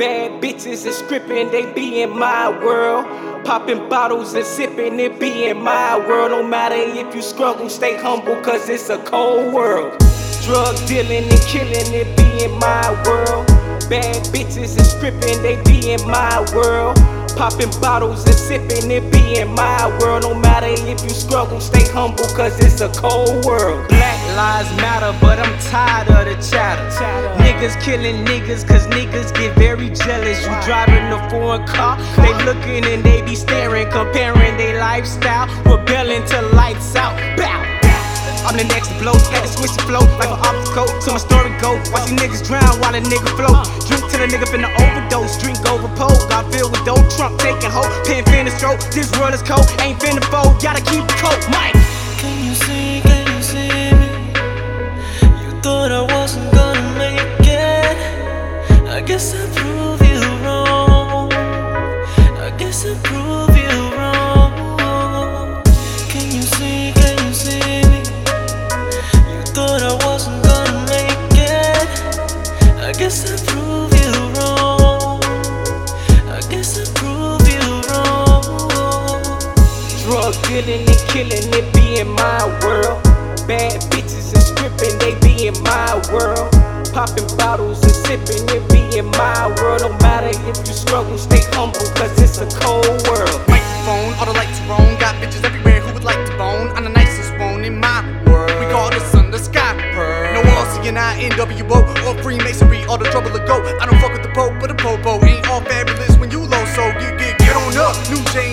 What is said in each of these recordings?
Bad bitches and scripting, they be in my world. Popping bottles and sipping, it be in my world. No matter if you struggle, stay humble, cause it's a cold world. Drug dealing and killing, it be in my world. Bad bitches and scripting, they be in my world. Popping bottles and sipping, it be in my world. No matter if you struggle, stay humble, cause it's a cold world. Black lives matter, but I'm tired of the chatter. Niggas killing niggas, cause niggas get very jealous. You driving a foreign car, they looking and they be staring, comparing their lifestyle, rebelling to lights out. Bow! I'm the next to blow, had to switch the flow like an obstacle. So my story go. Watch these niggas drown while a nigga float. Drink till a nigga finna overdose. Drink over pole. Got filled with dope. Trump taking hope. Pen finna stroke. This world is cold. Ain't finna fold. Gotta keep the coat. Mike. Can you see, can you see me? You thought I wasn't gonna make it. I guess I Dealing and killing, it be in my world. Bad bitches and stripping, they be in my world. Popping bottles and sipping, it be in my world. No matter if you struggle, stay humble, cause it's a cold world. Microphone, all the lights are on. Got bitches everywhere who would like to bone. I'm the nicest one in my world. We call the sun the sky. Pearl. No all CNI, NWO, or Freemasonry, all the trouble to go. I don't fuck with the Pope, but the Popo ain't all fabulous when you low. So get, get, get on up. New James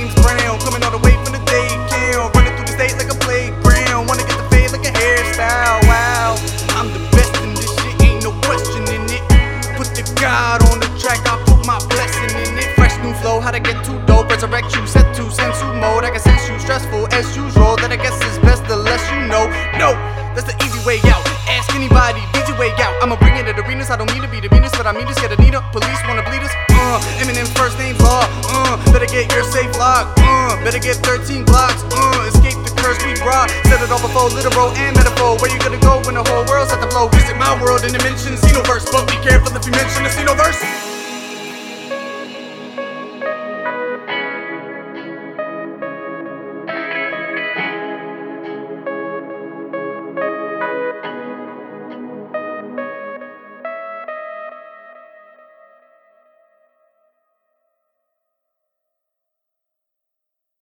to get too dope. Resurrect you, set to sensu mode. I can sense you stressful as usual. That I guess is best the less you know. No, that's the easy way out. Ask anybody, DJ way out. I'ma bring it at arenas. I don't mean to be the Venus, but I mean to get Anita. Police wanna bleed us. Uh, Eminem's first name Law. Uh, better get your safe lock. Uh, better get 13 blocks. Uh, escape the curse we brought. Set it all before literal and metaphor. Where you gonna go when the whole world's at the blow? Visit my world in dimensions, Xenoverse. But be careful if you mention the Xenoverse.